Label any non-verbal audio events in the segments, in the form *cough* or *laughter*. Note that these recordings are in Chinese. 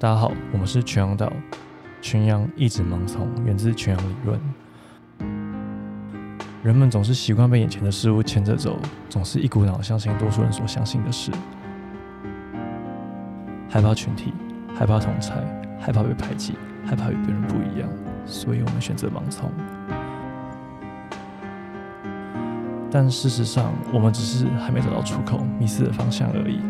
大家好，我们是全羊岛。全羊一直盲从，源自全羊理论。人们总是习惯被眼前的事物牵着走，总是一股脑相信多数人所相信的事。害怕群体，害怕同侪，害怕被排挤，害怕与别人不一样，所以我们选择盲从。但事实上，我们只是还没找到出口，迷失了方向而已。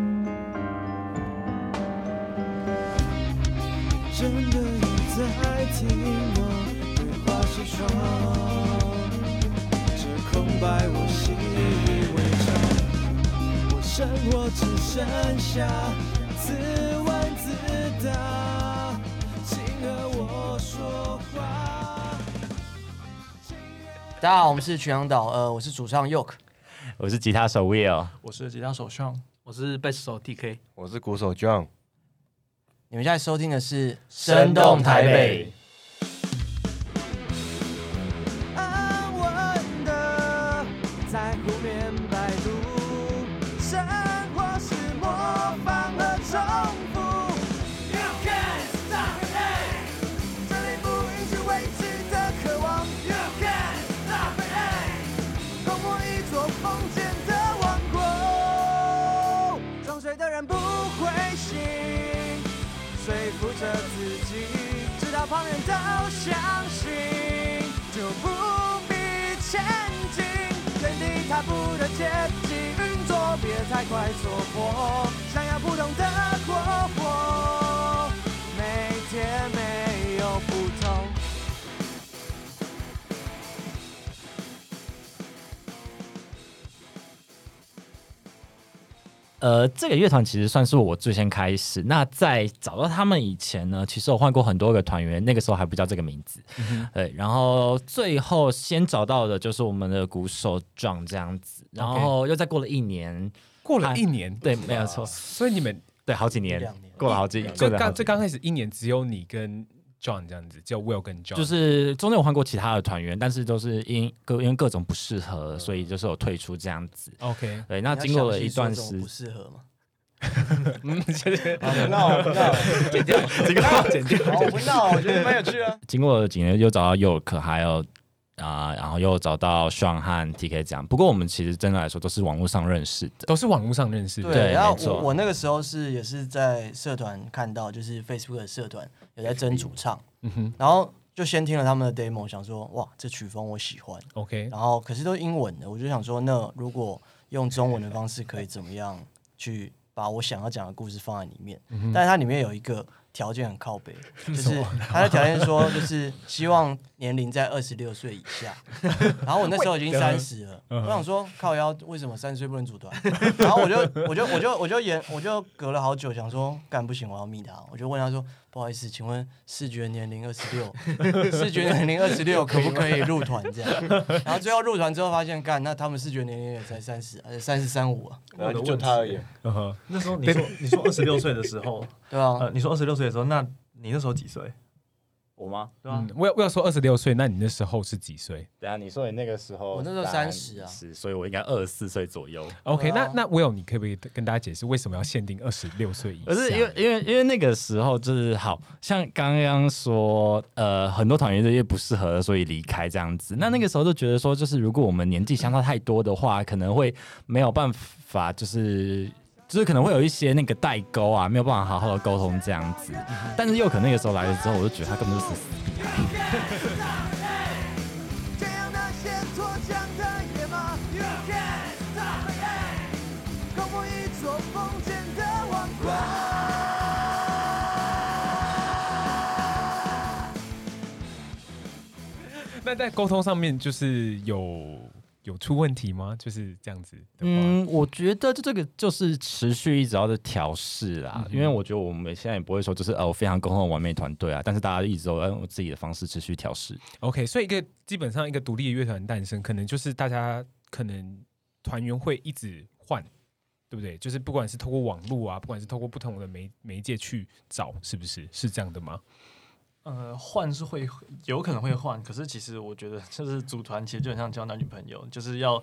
剩下自问自答，请和我说话。大家好，我们是全羊岛，呃，我是主唱 Yoke，我是吉他手 Will，我是吉他手 Sean，我是贝斯手 TK，我是鼓手 John。你们现在收听的是《声动台北》。原地踏步的捷径，运作别太快戳破，想要不同呃，这个乐团其实算是我最先开始。那在找到他们以前呢，其实我换过很多个团员，那个时候还不叫这个名字。嗯、对，然后最后先找到的就是我们的鼓手 John 这样子，然后又再过了一年，过了一年，对，没有错。所以你们对好几年，年过了好几，最刚最刚开始一年只有你跟。John 这样子叫 Will 跟 John，就是中间有换过其他的团员，但是都是因各因为各种不适合，嗯、所以就是有退出这样子。OK，对，那经过了一段时间不适合吗？嗯，谢谢。那那 *laughs* 剪掉，剪掉剪掉。不闹，我觉得蛮有趣啊。经过了几年，又找到 Yoke，还有啊、呃，然后又找到 Sean 和 TK 这样。不过我们其实真的来说，都是网络上认识的，都是网络上认识的。对，然后我我那个时候是也是在社团看到，就是 Facebook 的社团。也在争主唱，嗯哼，然后就先听了他们的 demo，想说哇，这曲风我喜欢，OK，然后可是都是英文的，我就想说，那如果用中文的方式，可以怎么样去把我想要讲的故事放在里面？嗯、哼但是它里面有一个条件很靠北，*laughs* 就是他的条件说，就是希望年龄在二十六岁以下。*laughs* 然后我那时候已经三十了，我想说靠腰，为什么三十岁不能组团？然后我就我就我就我就演，我就隔了好久，想说干不行，我要密他，我就问他说。不好意思，请问视觉年龄二十六，*laughs* 视觉年龄二十六可不可以入团这样？*laughs* 然后最后入团之后发现，干那他们视觉年龄也才三十，而且三十三五啊，就他而言。*laughs* 那时候你说你说二十六岁的时候，对啊，你说二十六岁的时候，那你那时候几岁？我吗？对啊，我要我要说二十六岁，那你那时候是几岁？等下你说你那个时候，我那时候三十啊，所以我应该二十四岁左右。OK，那那 Will，你可不可以跟大家解释为什么要限定二十六岁以下？可是因为因为因为那个时候就是好像刚刚说，呃，很多团员因为不适合，所以离开这样子。那那个时候就觉得说，就是如果我们年纪相差太多的话，可能会没有办法，就是。就是可能会有一些那个代沟啊，没有办法好好的沟通这样子。但是又可能那个时候来了之后，我就觉得他根本就是死。那在沟通上面就是有。有出问题吗？就是这样子。嗯，我觉得这这个就是持续一直要的调试啦。嗯、因为我觉得我们现在也不会说就是呃非常沟通的完美团队啊，但是大家一直都在用自己的方式持续调试。OK，所以一个基本上一个独立的乐团诞生，可能就是大家可能团员会一直换，对不对？就是不管是透过网络啊，不管是透过不同的媒媒介去找，是不是是这样的吗？呃，换是会有可能会换，可是其实我觉得 *laughs* 就是组团其实就很像交男女朋友，就是要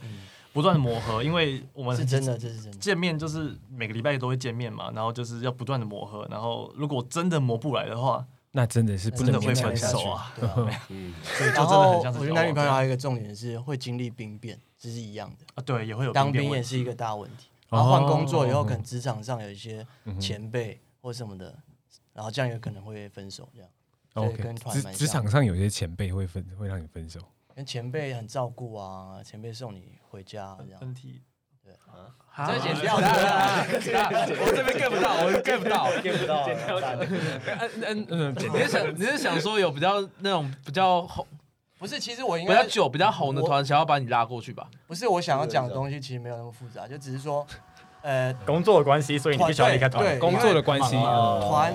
不断的磨合，因为我们是真的，这是真的。见面就是每个礼拜都会见面嘛，然后就是要不断的磨合，然后如果真的磨不来的话，那真的是不能会分手啊。对啊，嗯，然后我觉得男女朋友还有一个重点是会经历兵变，这是一样的啊，对，也会有当兵也是一个大问题。然后换工作以后，可能职场上有一些前辈或什么的，然后这样有可能会分手这样。OK，职职场上有些前辈会分，会让你分手。跟前辈很照顾啊，前辈送你回家这样。分体，对啊，这剪掉的。我这边 get 不到，我 get 不到，get 不到。嗯嗯嗯，你是想你是想说有比较那种比较红，不是？其实我应该比较久、比较红的团，想要把你拉过去吧？不是，我想要讲的东西其实没有那么复杂，就只是说，呃，工作的关系，所以你必须要离开团。工作的关系，团。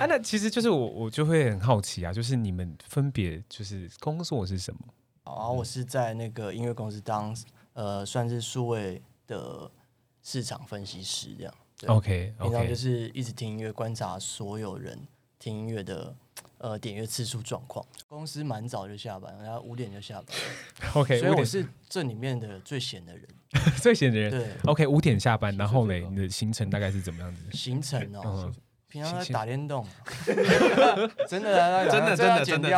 啊，那其实就是我，我就会很好奇啊，就是你们分别就是工作是什么？啊，我是在那个音乐公司当呃，算是数位的市场分析师这样。OK，平常就是一直听音乐，观察所有人听音乐的呃点阅次数状况。公司蛮早就下班，然后五点就下班。OK，所以我是这里面的最闲的人，*laughs* 最闲的人。对，OK，五点下班，然后呢，你的行程大概是怎么样子？行程哦。嗯平常在打电动，*laughs* 真的啊，真的真的真的真的，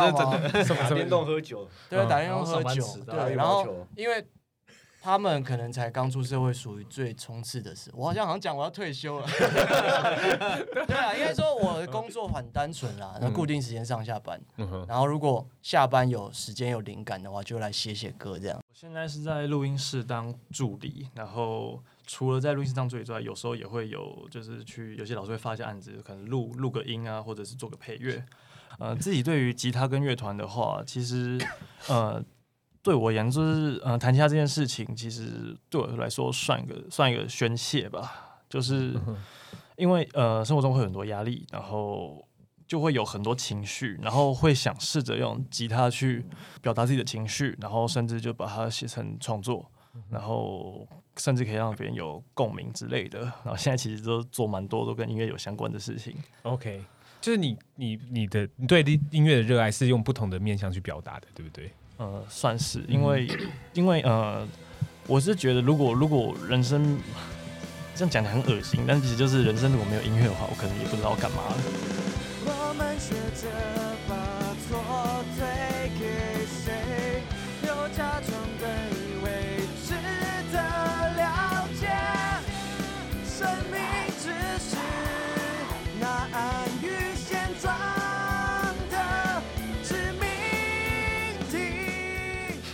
打电动喝酒？对，打电动喝酒，对，然后因为他们可能才刚出社会，属于最冲刺的时候。我好像好像讲我要退休了，*laughs* 对啊，应该说我的工作很单纯啦，那固定时间上下班，然后如果下班有时间有灵感的话，就来写写歌这样。我现在是在录音室当助理，然后。除了在录音室当助理之外，有时候也会有，就是去有些老师会发一些案子，可能录录个音啊，或者是做个配乐。呃，自己对于吉他跟乐团的话，其实呃，对我而言就是呃，弹吉他这件事情，其实对我来说算一个算一个宣泄吧。就是因为呃，生活中会有很多压力，然后就会有很多情绪，然后会想试着用吉他去表达自己的情绪，然后甚至就把它写成创作。然后甚至可以让别人有共鸣之类的。然后现在其实都做蛮多都跟音乐有相关的事情。OK，就是你你你的你对音乐的热爱是用不同的面向去表达的，对不对？呃，算是，因为、嗯、因为呃，我是觉得如果如果人生 *laughs* 这样讲的很恶心，但其实就是人生如果没有音乐的话，我可能也不知道干嘛了。我们学着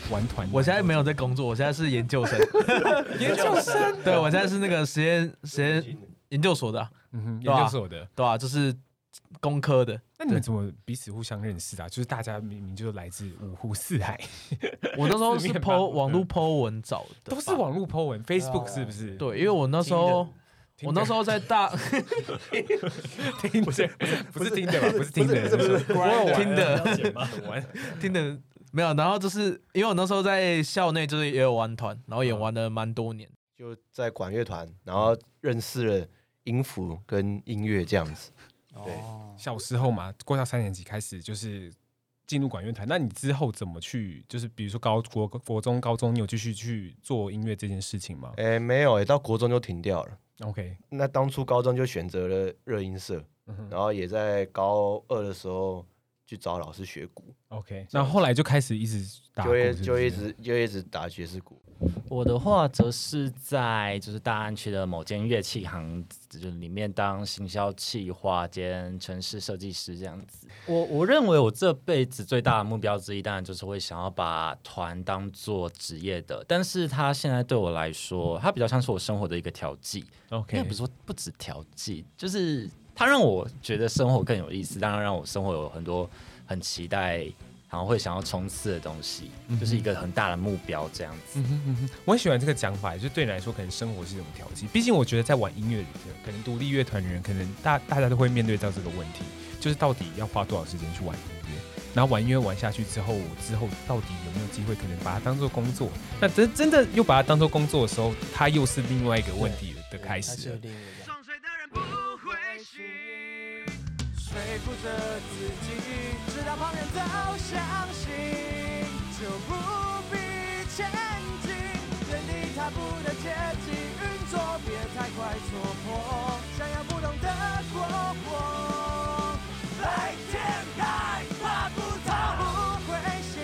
玩团，我现在没有在工作，我现在是研究生。*laughs* 研究生，*laughs* 对，我现在是那个实验实验研究所的，嗯哼，研究所的，对吧？就是工科的。那你们怎么彼此互相认识啊？就是大家明明就是来自五湖四海。*laughs* 我那时候是 po 网络 po 文找的，都是网络 po 文，Facebook 是不是？对，因为我那时候我那时候在大，听不是不是听的吧？不是听的，不是听的，听的。没有，然后就是因为我那时候在校内就是也有玩团，然后也玩了蛮多年，就在管乐团，然后认识了音符跟音乐这样子。对，小时候嘛，过到三年级开始就是进入管乐团。那你之后怎么去？就是比如说高国国中、高中，你有继续去做音乐这件事情吗？哎，没有，哎，到国中就停掉了。OK，那当初高中就选择了热音社，然后也在高二的时候。去找老师学鼓，OK，那后来就开始一直打鼓是是？就一直就一直打爵士鼓。我的话则是在就是大安区的某间乐器行，就是里面当行销企划兼城市设计师这样子。我我认为我这辈子最大的目标之一，当然就是会想要把团当做职业的。但是他现在对我来说，他比较像是我生活的一个调剂。OK，也不是说不止调剂，就是。他让我觉得生活更有意思，当然让我生活有很多很期待然后会想要冲刺的东西，就是一个很大的目标这样子。嗯哼嗯哼，我很喜欢这个讲法，就对你来说，可能生活是一种调剂。毕竟我觉得在玩音乐里的，可能独立乐团的人，可能大大家都会面对到这个问题，就是到底要花多少时间去玩音乐，然后玩音乐玩下去之后，我之后到底有没有机会，可能把它当做工作？那真真的又把它当做工作的时候，它又是另外一个问题的开始。背负着自己，直到旁人都相信，就不必前进。原地踏步的阶梯，运作别太快戳破，想要不同的过活。来天开，怕不逃不灰心，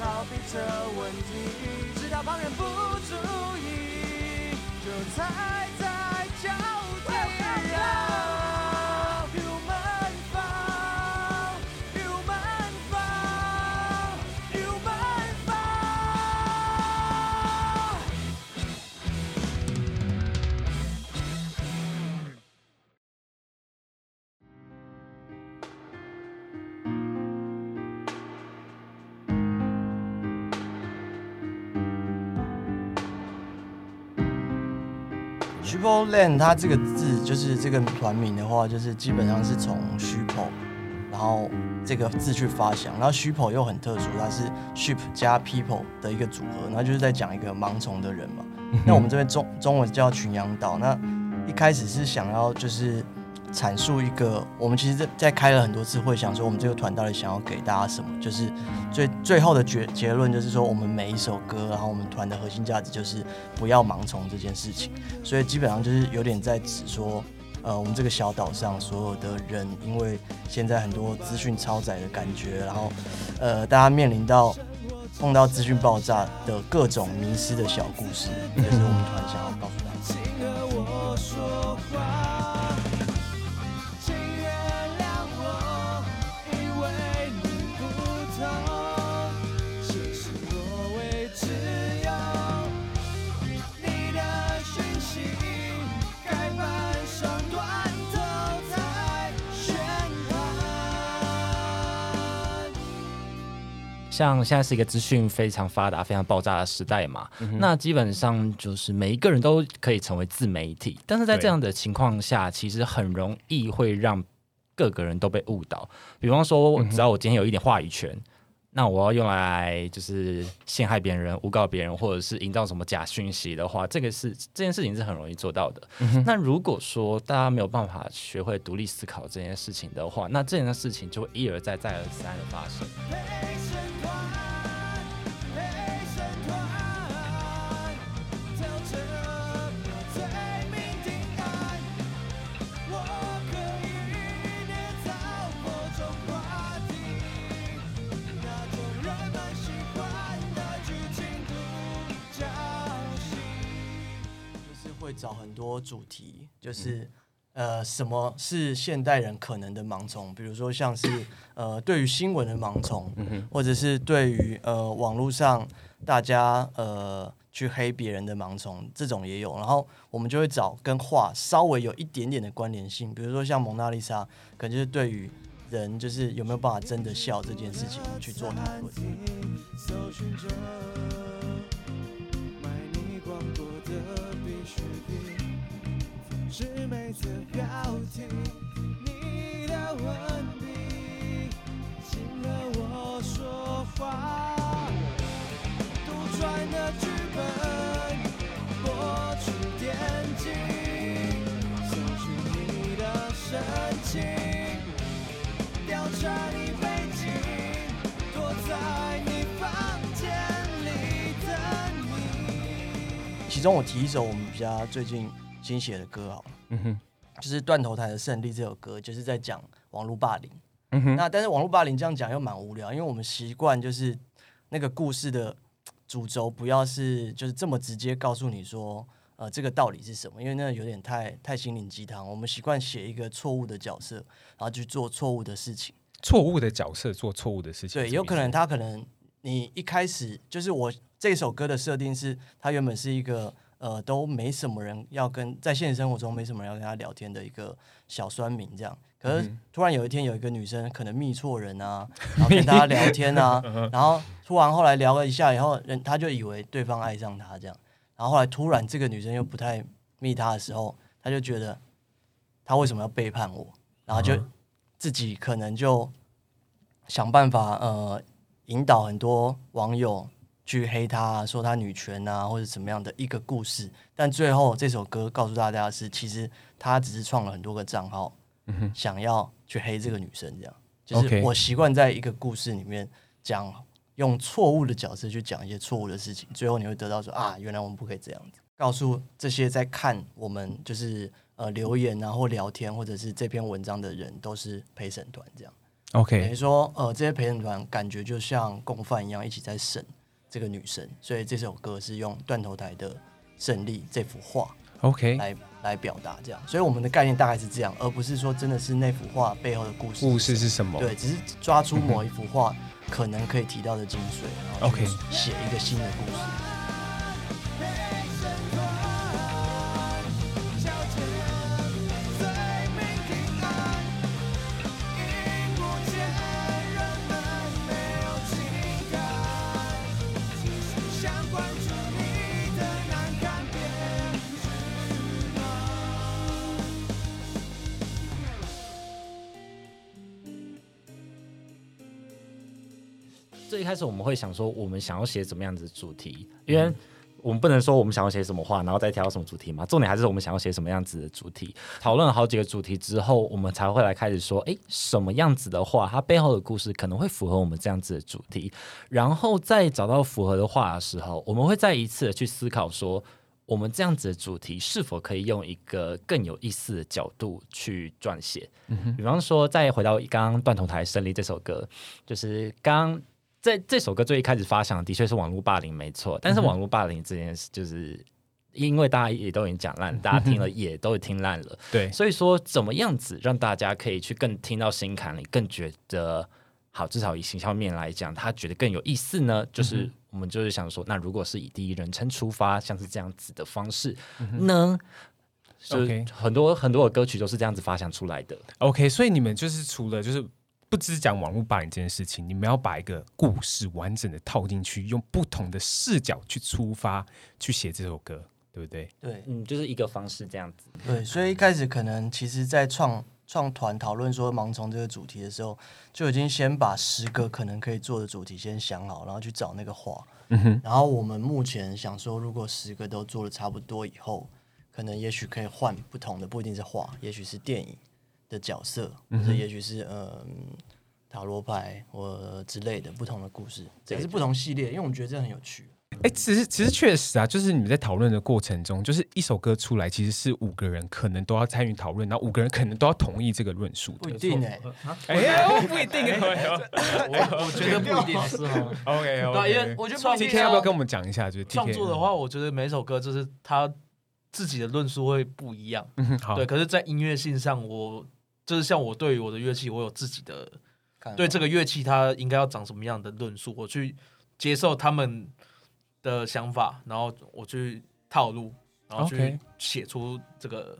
逃避这问题，直到旁人不注意，就踩 SHIPPOLAND 它这个字就是这个团名的话，就是基本上是从 SHIPPO，然后这个字去发想，然后 SHIPPO 又很特殊，它是 ship 加 people 的一个组合，那就是在讲一个盲从的人嘛。那我们这边中中文叫群羊岛，那一开始是想要就是。阐述一个，我们其实在在开了很多次会，想说我们这个团到底想要给大家什么，就是最最后的结结论就是说，我们每一首歌，然后我们团的核心价值就是不要盲从这件事情，所以基本上就是有点在指说，呃，我们这个小岛上所有的人，因为现在很多资讯超载的感觉，然后呃，大家面临到碰到资讯爆炸的各种迷失的小故事，这、就是我们团想要告诉像现在是一个资讯非常发达、非常爆炸的时代嘛，嗯、那基本上就是每一个人都可以成为自媒体，但是在这样的情况下，其实很容易会让各个人都被误导。比方说，只要我今天有一点话语权，嗯、那我要用来就是陷害别人、诬告别人，或者是营造什么假讯息的话，这个是这件事情是很容易做到的。嗯、那如果说大家没有办法学会独立思考这件事情的话，那这件事情就会一而再、再而三的发生。找很多主题，就是呃，什么是现代人可能的盲从？比如说像是呃，对于新闻的盲从，或者是对于呃网络上大家呃去黑别人的盲从，这种也有。然后我们就会找跟画稍微有一点点的关联性，比如说像蒙娜丽莎，可能就是对于人就是有没有办法真的笑这件事情去做讨论。是每次标题，你的文笔，请和我说话。杜撰的剧本，中我提一首我们比较最近。新写的歌啊，嗯哼，就是断头台的胜利这首歌，就是在讲网络霸凌。嗯哼，那但是网络霸凌这样讲又蛮无聊，因为我们习惯就是那个故事的主轴不要是就是这么直接告诉你说，呃，这个道理是什么？因为那有点太太心灵鸡汤。我们习惯写一个错误的角色，然后去做错误的事情。错误的角色做错误的事情，对，有可能他可能你一开始就是我这首歌的设定是，他原本是一个。呃都没什么人要跟，在现实生活中没什么人要跟他聊天的一个小酸民这样。可是突然有一天有一个女生可能密错人啊，*laughs* 然后跟大家聊天啊，*laughs* 然后突然后来聊了一下以后，人他就以为对方爱上他这样，然后后来突然这个女生又不太密他的时候，他就觉得他为什么要背叛我，然后就自己可能就想办法呃引导很多网友去黑他，说他女权啊或者怎么样的一个故事，但最后这首歌告诉大家的是，其实他只是创了很多个账号。想要去黑这个女生，这样就是我习惯在一个故事里面讲，用错误的角色去讲一些错误的事情，最后你会得到说啊，原来我们不可以这样子。告诉这些在看我们就是呃留言啊或聊天或者是这篇文章的人，都是陪审团这样。OK，等于说呃这些陪审团感觉就像共犯一样，一起在审这个女生，所以这首歌是用断头台的胜利这幅画。OK，来来表达这样，所以我们的概念大概是这样，而不是说真的是那幅画背后的故事。故事是什么？对，只是抓出某一幅画可能可以提到的精髓，然后 OK 写一个新的故事。开始我们会想说，我们想要写怎么样子的主题，因为我们不能说我们想要写什么话，然后再挑什么主题嘛。重点还是我们想要写什么样子的主题。讨论了好几个主题之后，我们才会来开始说，哎，什么样子的话，它背后的故事可能会符合我们这样子的主题。然后再找到符合的话的时候，我们会再一次的去思考说，我们这样子的主题是否可以用一个更有意思的角度去撰写。嗯。比方说，再回到刚刚断头台胜利这首歌，就是刚。在这首歌最一开始发想的确是网络霸凌，没错。但是网络霸凌这件事，就是因为大家也都已经讲烂，大家听了也都听烂了。对，所以说怎么样子让大家可以去更听到心坎里，更觉得好，至少以形象面来讲，他觉得更有意思呢？就是我们就是想说，那如果是以第一人称出发，像是这样子的方式，呢，就是很多很多的歌曲都是这样子发想出来的。OK，所以你们就是除了就是。不只讲网络霸凌这件事情，你们要把一个故事完整的套进去，用不同的视角去出发，去写这首歌，对不对？对，嗯，就是一个方式这样子。对，所以一开始可能其实，在创创团讨论说盲从这个主题的时候，就已经先把十个可能可以做的主题先想好，然后去找那个画。嗯哼。然后我们目前想说，如果十个都做的差不多以后，可能也许可以换不同的，不一定是画，也许是电影。的角色，或者也许是嗯、呃、塔罗牌或之类的不同的故事，也是不同系列，因为我们觉得这很有趣。哎、欸，其实其实确实啊，就是你们在讨论的过程中，就是一首歌出来，其实是五个人可能都要参与讨论，然后五个人可能都要同意这个论述。不一定哎、欸，哎、欸，不一定哎、欸，我我觉得不一定是哦。OK *laughs* OK，因为我觉得 TK 要不要跟我们讲一下？就是创作的话，我觉得每首歌就是他自己的论述会不一样。嗯，好。对，可是，在音乐性上，我。就是像我对于我的乐器，我有自己的对这个乐器它应该要长什么样的论述，我去接受他们的想法，然后我去套路，然后去写出这个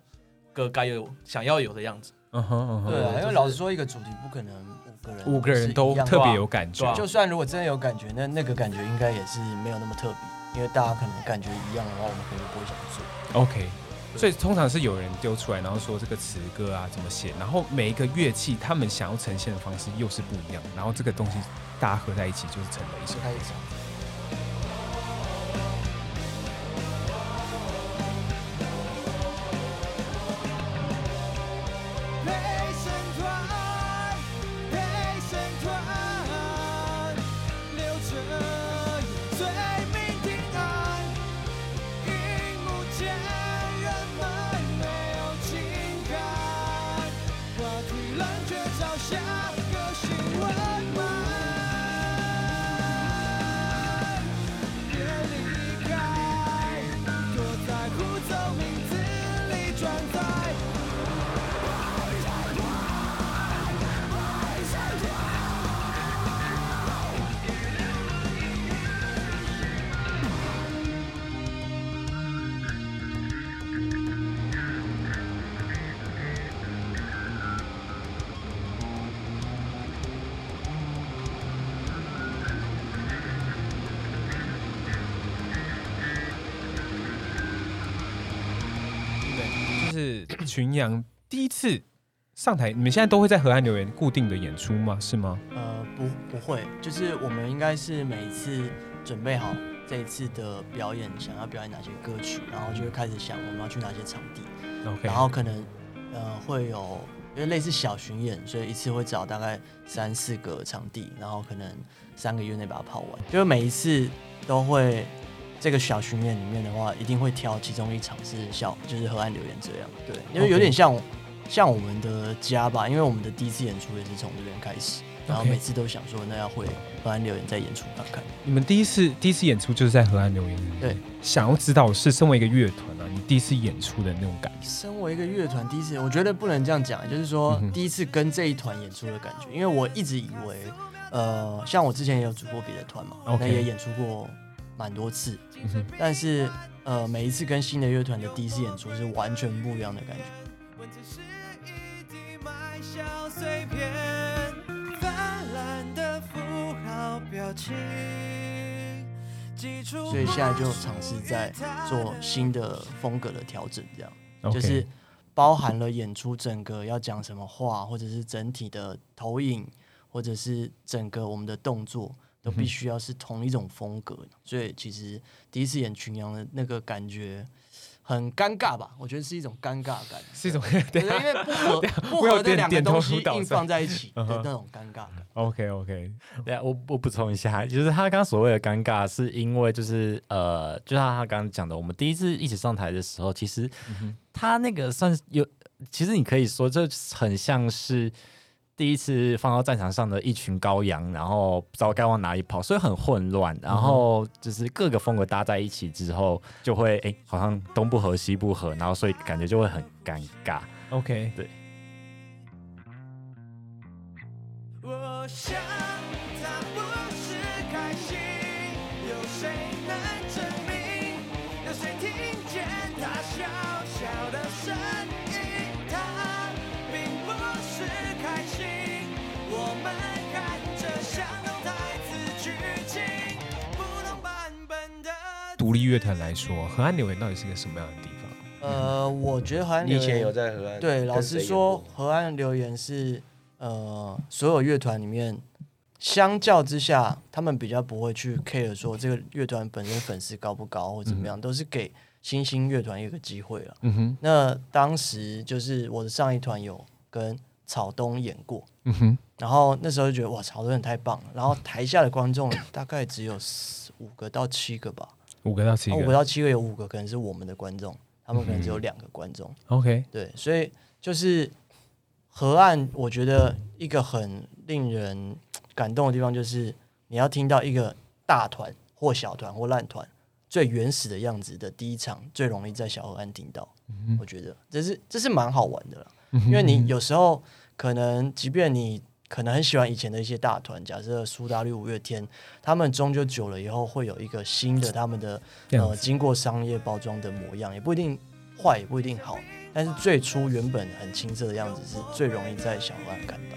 歌该有想要有的样子。嗯哼嗯哼，对啊，因为老实说，一个主题不可能五个人五个人都特别有感觉，就算如果真的有感觉，那那个感觉应该也是没有那么特别，因为大家可能感觉一样的话，我们可能不会想做。OK。所以通常是有人丢出来，然后说这个词歌啊怎么写，然后每一个乐器他们想要呈现的方式又是不一样，然后这个东西大家合在一起就是成了一首。群羊第一次上台，你们现在都会在河岸留言固定的演出吗？是吗？呃，不，不会，就是我们应该是每一次准备好这一次的表演，想要表演哪些歌曲，然后就会开始想我们要去哪些场地，OK，然后可能呃会有因为类似小巡演，所以一次会找大概三四个场地，然后可能三个月内把它跑完，就是每一次都会。这个小巡演里面的话，一定会挑其中一场是小，就是河岸留言这样。对，因为有点像.像我们的家吧，因为我们的第一次演出也是从这边开始，然后每次都想说那要回河岸留言再演出看看。你们第一次第一次演出就是在河岸留言？对。想要知道是身为一个乐团啊，你第一次演出的那种感觉。身为一个乐团第一次，我觉得不能这样讲，就是说第一次跟这一团演出的感觉，因为我一直以为，呃，像我之前也有组过别的团嘛.那也演出过。蛮多次，但是呃，每一次跟新的乐团的第一次演出是完全不一样的感觉。所以现在就尝试在做新的风格的调整，这样就是包含了演出整个要讲什么话，或者是整体的投影，或者是整个我们的动作。都必须要是同一种风格，所以其实第一次演群羊的那个感觉很尴尬吧？我觉得是一种尴尬感，是一种对，因为不合不合的两个东西硬放在一起 *laughs* 的那种尴尬感。OK OK，对啊，我我补充一下，就是他刚刚所谓的尴尬，是因为就是呃，就像他刚刚讲的，我们第一次一起上台的时候，其实他那个算是有，其实你可以说这很像是。第一次放到战场上的一群羔羊，然后不知道该往哪里跑，所以很混乱。然后就是各个风格搭在一起之后，就会哎、欸，好像东不合西不合，然后所以感觉就会很尴尬。OK，对。我想独立乐团来说，河岸留言到底是个什么样的地方？呃，我觉得河岸留言，你以前有在河岸？对，老实说，河岸留言是呃，所有乐团里面，相较之下，他们比较不会去 care 说这个乐团本身粉丝高不高或怎么样，嗯、都是给新兴乐团一个机会了。嗯哼。那当时就是我的上一团有跟草东演过，嗯哼。然后那时候就觉得哇，草东演太棒了。然后台下的观众大概只有五个到七个吧。五个到七个，五个到七个有五个可能是我们的观众，他们可能只有两个观众。嗯、OK，对，所以就是河岸，我觉得一个很令人感动的地方，就是你要听到一个大团或小团或烂团最原始的样子的第一场，最容易在小河岸听到。嗯、我觉得这是这是蛮好玩的因为你有时候可能即便你。可能很喜欢以前的一些大团，假设苏打绿、五月天，他们终究久了以后会有一个新的他们的呃经过商业包装的模样，也不一定坏，也不一定好，但是最初原本很青涩的样子是最容易在小河岸看到。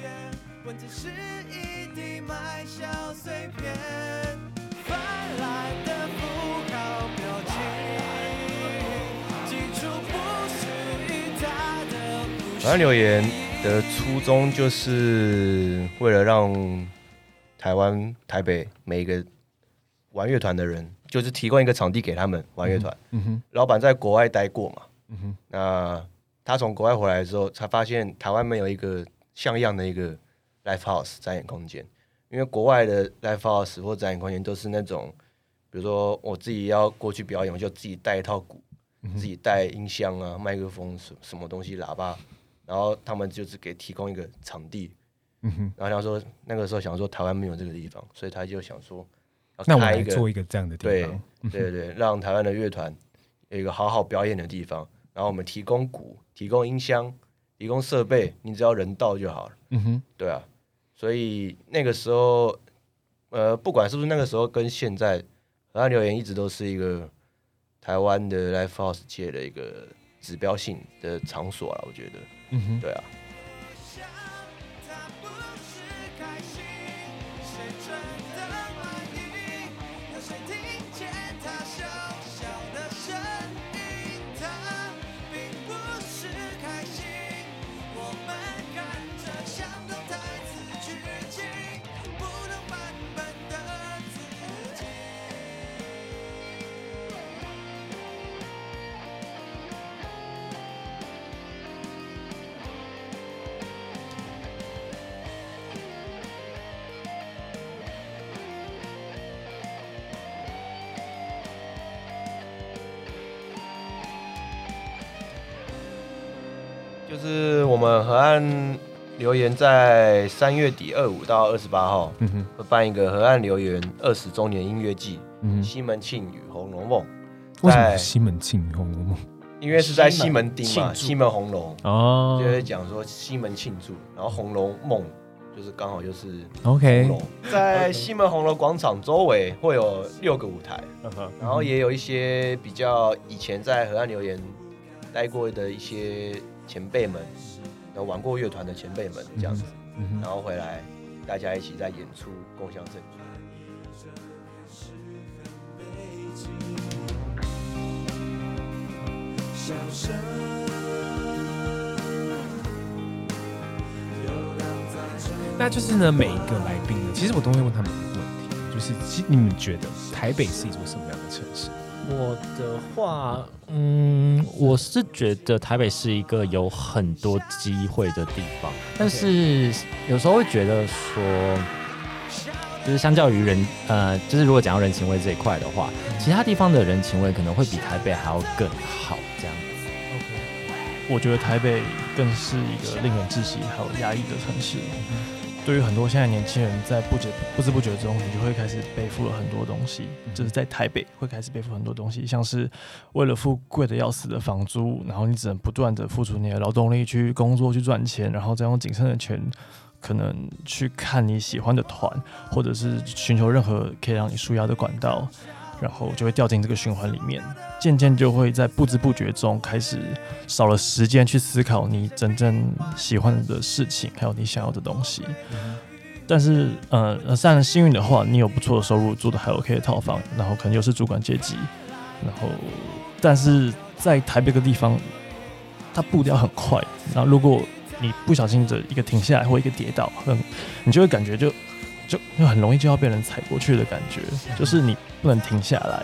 河岸留言的初衷就是为了让台湾台北每一个玩乐团的人，就是提供一个场地给他们玩乐团。嗯哼，老板在国外待过嘛，嗯哼，那他从国外回来的时候，才发现台湾没有一个像样的一个 live house 展演空间，因为国外的 live house 或展演空间都是那种，比如说我自己要过去表演，我就自己带一套鼓，嗯、自己带音箱啊、麦克风什什么东西、喇叭。然后他们就是给提供一个场地，嗯哼，然后他说那个时候想说台湾没有这个地方，所以他就想说要开一个做一个这样的地方，对对对，让台湾的乐团有一个好好表演的地方。然后我们提供鼓、提供音箱、提供设备，你只要人到就好了。嗯哼，对啊，所以那个时候，呃，不管是不是那个时候，跟现在河岸留言一直都是一个台湾的 live house 界的一个指标性的场所了，我觉得。嗯哼，对啊。就是我们河岸留言在三月底二五到二十八号，嗯哼，会办一个河岸留言二十周年音乐季，嗯，西门庆与《红楼梦》。为什么西门庆与《红楼梦》？因为是在西门町嘛，西门红楼。哦，就是讲说西门庆祝，然后《红楼梦》就是刚好就是 OK，在西门红楼广场周围会有六个舞台，然后也有一些比较以前在河岸留言待过的一些前辈们，然后玩过乐团的前辈们这样子，然后回来大家一起在演出，共享盛举。那就是呢，每一个来宾呢，其实我都会问他们一个问题，就是其你们觉得台北是一座什么样的城市？我的话，嗯，我是觉得台北是一个有很多机会的地方，但是有时候会觉得说，就是相较于人，呃，就是如果讲到人情味这一块的话，其他地方的人情味可能会比台北还要更好，这样子。OK，我觉得台北更是一个令人窒息还有压抑的城市。对于很多现在年轻人，在不觉不知不觉中，你就会开始背负了很多东西。就是在台北会开始背负很多东西，像是为了付贵的要死的房租，然后你只能不断的付出你的劳动力去工作去赚钱，然后再用仅剩的钱，可能去看你喜欢的团，或者是寻求任何可以让你舒压的管道。然后就会掉进这个循环里面，渐渐就会在不知不觉中开始少了时间去思考你真正喜欢的事情，还有你想要的东西。嗯、但是，呃，算幸运的话，你有不错的收入，住的还 OK 的套房，然后可能又是主管阶级，然后，但是在台北这个地方，它步调很快，然后如果你不小心的一个停下来或一个跌倒，很，你就会感觉就。就就很容易就要被人踩过去的感觉，就是你不能停下来。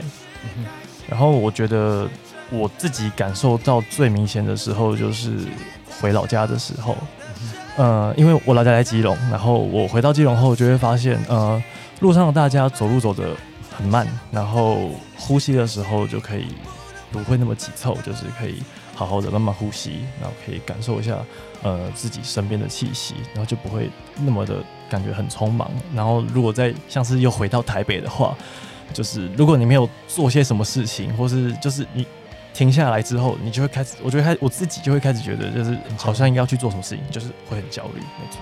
然后我觉得我自己感受到最明显的时候，就是回老家的时候。呃，因为我老家在基隆，然后我回到基隆后，就会发现，呃，路上的大家走路走的很慢，然后呼吸的时候就可以不会那么急凑，就是可以好好的慢慢呼吸，然后可以感受一下呃自己身边的气息，然后就不会那么的。感觉很匆忙，然后如果再像是又回到台北的话，就是如果你没有做些什么事情，或是就是你停下来之后，你就会开始，我觉得开我自己就会开始觉得，就是好像应该要去做什么事情，就是会很焦虑，没错。